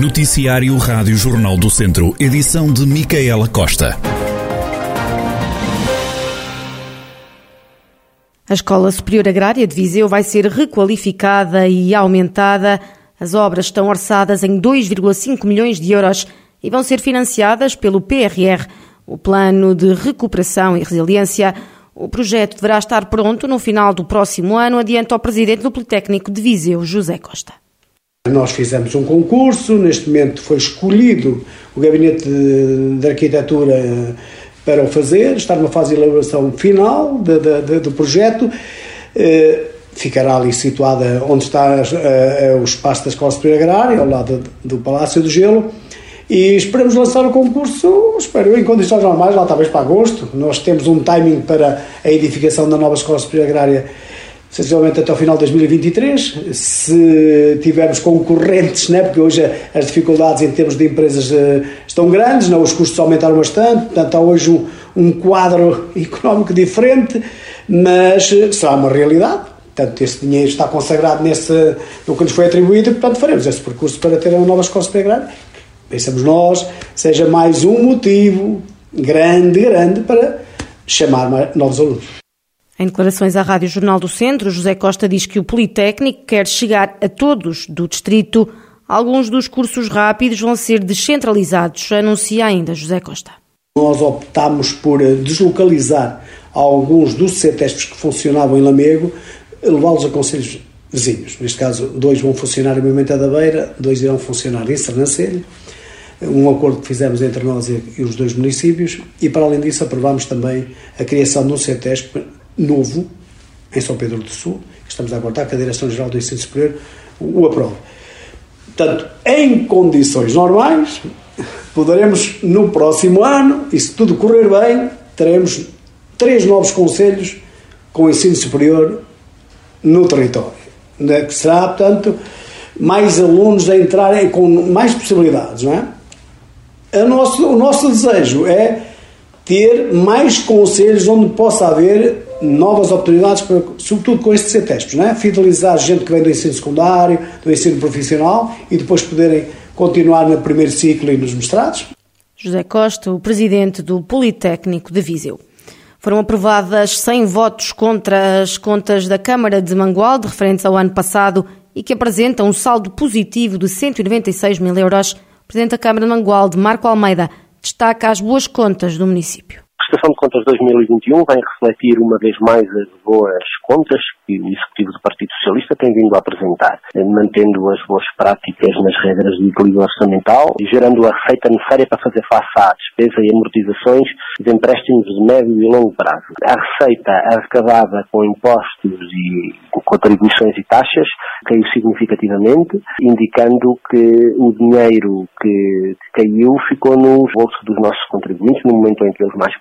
Noticiário Rádio Jornal do Centro, edição de Micaela Costa. A Escola Superior Agrária de Viseu vai ser requalificada e aumentada. As obras estão orçadas em 2,5 milhões de euros e vão ser financiadas pelo PRR, o Plano de Recuperação e Resiliência. O projeto deverá estar pronto no final do próximo ano, adianta o presidente do Politécnico de Viseu, José Costa. Nós fizemos um concurso, neste momento foi escolhido o Gabinete de, Arquitetura para o fazer, está numa fase de elaboração final de, de, do projeto. Eh, ficará ali situada onde está eh, o espaço da Escola Superior Agrária, ao lado do Palácio do Gelo. E esperamos lançar o concurso, espero em condições normais, lá talvez para agosto. Nós temos um timing para a edificação da nova Escola Superior Agrária sensivelmente até o final de 2023. Se tivermos concorrentes, né, porque hoje as dificuldades em termos de empresas uh, estão grandes, não, os custos aumentaram bastante, portanto há hoje um, um quadro económico diferente, mas uh, será uma realidade. Portanto, esse dinheiro está consagrado nesse, no que nos foi atribuído e, portanto, faremos esse percurso para ter uma nova escola superior Pensamos nós, seja mais um motivo grande, grande para chamar novos alunos. Em declarações à Rádio Jornal do Centro, José Costa diz que o Politécnico quer chegar a todos do distrito. Alguns dos cursos rápidos vão ser descentralizados, anuncia ainda José Costa. Nós optámos por deslocalizar alguns dos CETESPs que funcionavam em Lamego, levá-los a conselhos vizinhos. Neste caso, dois vão funcionar em Moimenta da Beira, dois irão funcionar em Sernancelho. Um acordo que fizemos entre nós e os dois municípios e, para além disso, aprovámos também a criação de um CETESP novo, em São Pedro do Sul, estamos a aguardar que a Direção-Geral do Ensino Superior o aprove. Portanto, em condições normais, poderemos no próximo ano, e se tudo correr bem, teremos três novos conselhos com ensino superior no território. Né, que será, portanto, mais alunos a entrarem com mais possibilidades, não é? Nosso, o nosso desejo é ter mais conselhos onde possa haver novas oportunidades, para, sobretudo com estes CETESPs, né? fidelizar gente que vem do ensino secundário, do ensino profissional e depois poderem continuar no primeiro ciclo e nos mestrados. José Costa, o presidente do Politécnico de Viseu. Foram aprovadas 100 votos contra as contas da Câmara de Mangualde, referentes ao ano passado, e que apresentam um saldo positivo de 196 mil euros. O presidente da Câmara de Mangualde, Marco Almeida, destaca as boas contas do município prestação de contas 2021 vem refletir uma vez mais as boas contas que o Executivo do Partido Socialista tem vindo a apresentar, mantendo as boas práticas nas regras de equilíbrio orçamental e gerando a receita necessária para fazer face à despesa e amortizações de empréstimos de médio e longo prazo. A receita arrecadada com impostos e contribuições e taxas caiu significativamente, indicando que o dinheiro que caiu ficou nos bolsos dos nossos contribuintes no momento em que eles mais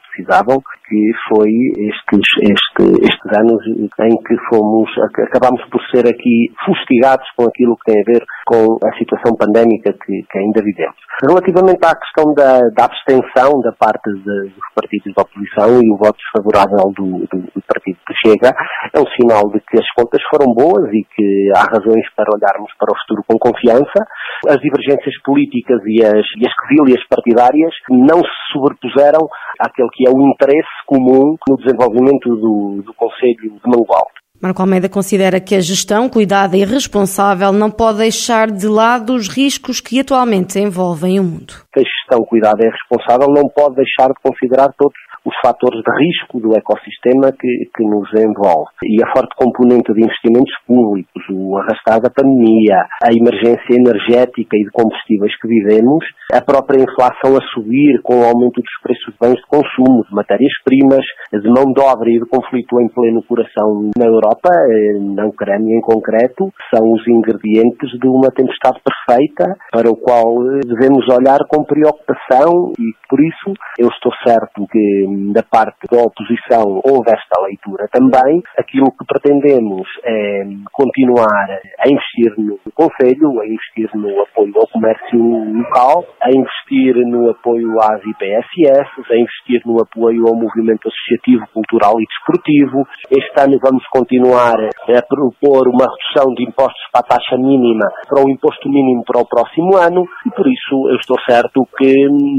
que foi estes, este, estes anos em que fomos, acabámos por ser aqui fustigados com aquilo que tem a ver com a situação pandémica que, que ainda vivemos. Relativamente à questão da, da abstenção da parte de, dos partidos da oposição e o voto desfavorável do, do, do partido que chega, é um sinal de que as contas foram boas e que há razões para olharmos para o futuro com confiança. As divergências políticas e as, e as partidárias não se sobrepuseram àquele que é o interesse comum no desenvolvimento do, do Conselho de Mangualde. Marco Almeida considera que a gestão cuidada e responsável não pode deixar de lado os riscos que atualmente envolvem o mundo. A gestão cuidada e responsável não pode deixar de considerar todos os fatores de risco do ecossistema que, que nos envolve. E a forte componente de investimentos públicos, o arrastar da pandemia, a emergência energética e de combustíveis que vivemos, a própria inflação a subir com o aumento dos preços de bens de consumo, de matérias-primas, de mão de obra e de conflito em pleno coração na Europa, eh, na Ucrânia em concreto, são os ingredientes de uma tempestade perfeita para o qual eh, devemos olhar com preocupação e por isso eu estou certo que da parte da oposição houve esta leitura também. Aquilo que pretendemos é continuar a investir no Conselho, a investir no apoio ao comércio local, a investir no apoio às IPSS, a investir no apoio ao movimento associativo, cultural e desportivo. Este ano vamos continuar a propor uma redução de impostos para a taxa mínima para o imposto mínimo para o próximo ano e por isso eu estou certo que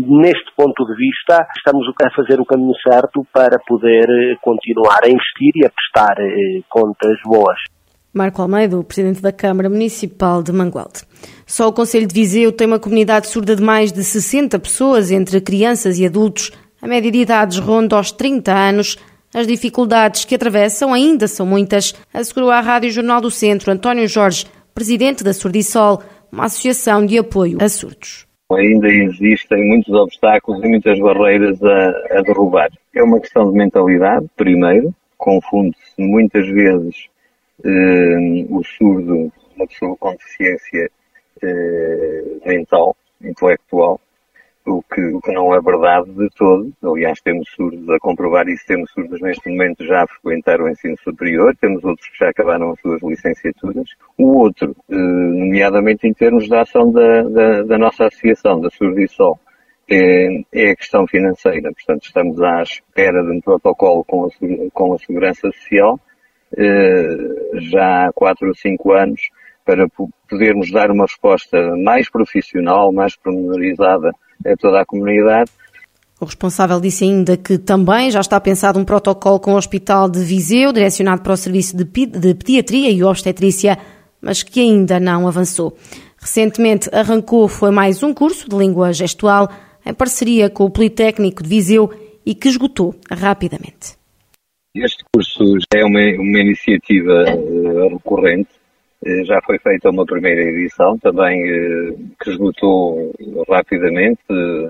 neste ponto de vista estamos a fazer o caminho certo para poder continuar a investir e a prestar eh, contas boas. Marco Almeida, o presidente da Câmara Municipal de Mangualde. Só o Conselho de Viseu tem uma comunidade surda de mais de 60 pessoas, entre crianças e adultos. A média de idades ronda aos 30 anos. As dificuldades que atravessam ainda são muitas, assegurou à Rádio Jornal do Centro António Jorge, presidente da Surdisol, uma associação de apoio a surdos. Ainda existem muitos obstáculos e muitas barreiras a, a derrubar. É uma questão de mentalidade, primeiro, confunde-se muitas vezes o surdo, uma pessoa com deficiência eh, mental, intelectual, o que, o que não é verdade de todo. Aliás, temos surdos a comprovar isso, temos surdos neste momento já a frequentar o ensino superior, temos outros que já acabaram as suas licenciaturas. O outro, eh, nomeadamente em termos da ação da, da, da nossa associação, da Surdisol, é, é a questão financeira. Portanto, estamos à espera de um protocolo com a, com a Segurança Social eh, já há quatro ou cinco anos para podermos dar uma resposta mais profissional, mais pormenorizada a toda a comunidade. O responsável disse ainda que também já está pensado um protocolo com o Hospital de Viseu, direcionado para o Serviço de Pediatria e Obstetrícia, mas que ainda não avançou. Recentemente arrancou foi mais um curso de língua gestual em parceria com o Politécnico de Viseu e que esgotou rapidamente. Este curso já é uma, uma iniciativa uh, recorrente. Uh, já foi feita uma primeira edição, também uh, que esgotou rapidamente,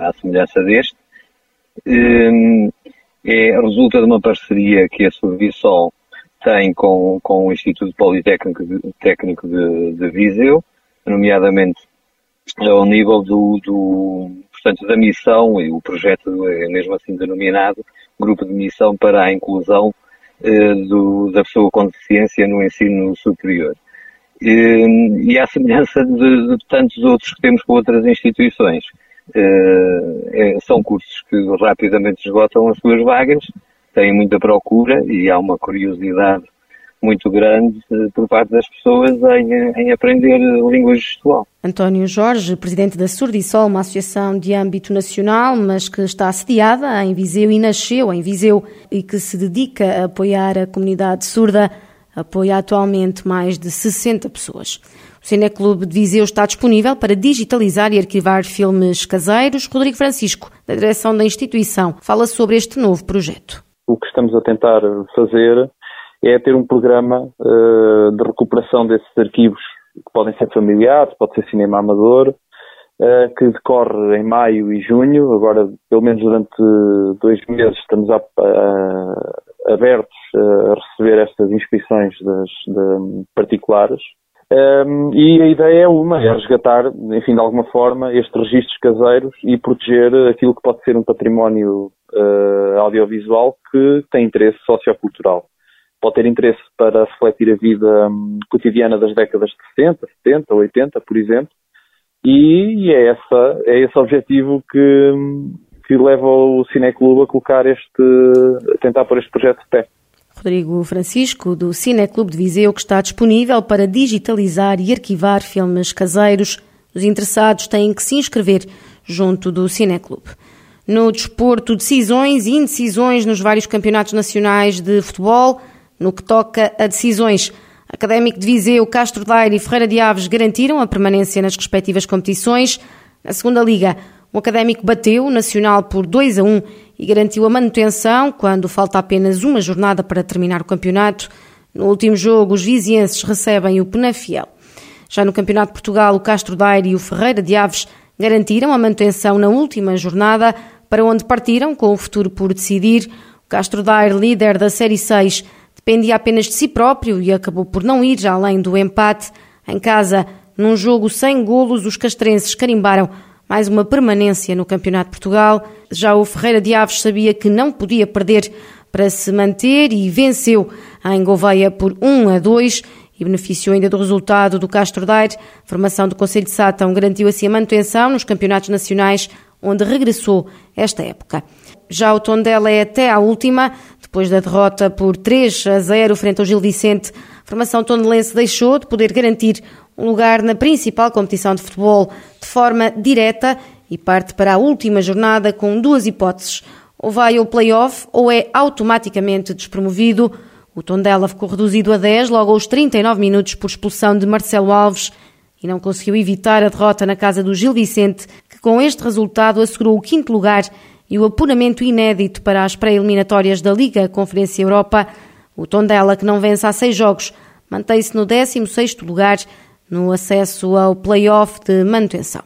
à semelhança deste. é, resulta de uma parceria que a Subvisol tem com, com o Instituto Politécnico de, Técnico de, de Viseu, nomeadamente ao nível do, do, portanto, da missão, e o projeto é mesmo assim denominado, grupo de missão para a inclusão eh, do, da pessoa com deficiência no ensino superior. E, e à semelhança de, de, tantos outros que temos com outras instituições, eh, é, são cursos que rapidamente esgotam as suas vagas, têm muita procura e há uma curiosidade muito grande eh, por parte das pessoas em, em aprender língua gestual. António Jorge, presidente da Surdisol, uma associação de âmbito nacional, mas que está sediada em Viseu e nasceu em Viseu e que se dedica a apoiar a comunidade surda, apoia atualmente mais de 60 pessoas. O Cineclube de Viseu está disponível para digitalizar e arquivar filmes caseiros. Rodrigo Francisco, da direção da instituição, fala sobre este novo projeto. O que estamos a tentar fazer é ter um programa uh, de recuperação desses arquivos que podem ser familiares, pode ser cinema amador, uh, que decorre em maio e junho. Agora, pelo menos durante dois meses, estamos a, a, abertos a receber estas inscrições das, de, particulares. Um, ehm, e a ideia é uma, é resgatar, enfim, de alguma forma, estes registros caseiros e proteger aquilo que pode ser um património uh, audiovisual que tem interesse sociocultural pode ter interesse para refletir a vida um, cotidiana das décadas de 60, 70, 80, por exemplo, e é, essa, é esse objetivo que, hum, que leva o Cineclube a colocar este, a tentar pôr este projeto de pé. Rodrigo Francisco, do Cineclube de Viseu, que está disponível para digitalizar e arquivar filmes caseiros. Os interessados têm que se inscrever junto do Cineclube. No desporto, decisões e indecisões nos vários campeonatos nacionais de futebol. No que toca a decisões, Académico de Viseu, Castro Daire e Ferreira de Aves garantiram a permanência nas respectivas competições. Na segunda liga, o Académico bateu o Nacional por 2 a 1 e garantiu a manutenção quando falta apenas uma jornada para terminar o campeonato. No último jogo, os vizienses recebem o Penafiel. Já no Campeonato de Portugal, o Castro Daire e o Ferreira de Aves garantiram a manutenção na última jornada, para onde partiram com o futuro por decidir. O Castro Daire, líder da Série 6, dependia apenas de si próprio e acabou por não ir além do empate. Em casa, num jogo sem golos, os castrenses carimbaram mais uma permanência no Campeonato de Portugal. Já o Ferreira de Aves sabia que não podia perder para se manter e venceu em Gouveia por 1 a 2 e beneficiou ainda do resultado do Castro Daire. A formação do Conselho de Sátão garantiu assim a manutenção nos campeonatos nacionais, onde regressou esta época. Já o Tondela é até à última, depois da derrota por 3 a 0 frente ao Gil Vicente, formação tondelense deixou de poder garantir um lugar na principal competição de futebol de forma direta e parte para a última jornada com duas hipóteses. Ou vai ao play-off ou é automaticamente despromovido. O Tondela ficou reduzido a 10 logo aos 39 minutos por expulsão de Marcelo Alves e não conseguiu evitar a derrota na casa do Gil Vicente, que com este resultado assegurou o quinto lugar e o apuramento inédito para as pré-eliminatórias da Liga Conferência Europa. O Tondela, que não vence há seis jogos, mantém-se no 16º lugar no acesso ao play-off de manutenção.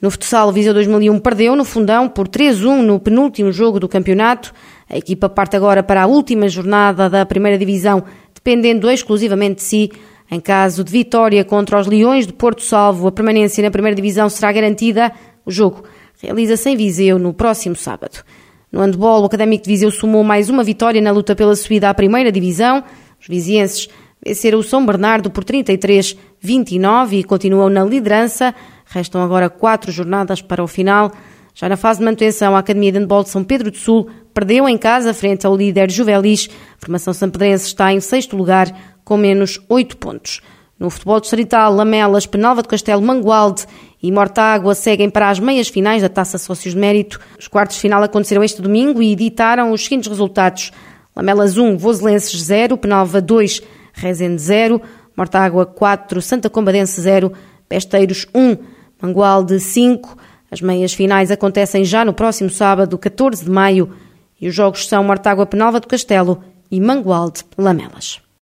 No futsal, o Viseu 2001 perdeu no fundão por 3-1 no penúltimo jogo do campeonato. A equipa parte agora para a última jornada da primeira divisão, dependendo exclusivamente de si. Em caso de vitória contra os Leões de Porto Salvo, a permanência na primeira divisão será garantida. O jogo realiza-se em Viseu no próximo sábado. No handball, o Académico de Viseu somou mais uma vitória na luta pela subida à primeira divisão. Os vizienses venceram o São Bernardo por 33-29 e continuam na liderança. Restam agora quatro jornadas para o final. Já na fase de manutenção, a Academia de Handball de São Pedro do Sul perdeu em casa frente ao líder Juvelis. A formação sampedrense está em sexto lugar com menos 8 pontos. No futebol distrital, Lamelas, Penalva de Castelo, Mangualde e Mortágua seguem para as meias finais da Taça Sócios de Mérito. Os quartos de final aconteceram este domingo e editaram os seguintes resultados. Lamelas 1, Voselenses 0, Penalva 2, Rezende 0, Mortágua 4, Santa Combadense 0, Pesteiros 1, Mangualde 5. As meias finais acontecem já no próximo sábado, 14 de maio, e os jogos são Mortágua Penalva do Castelo e Mangualde Lamelas.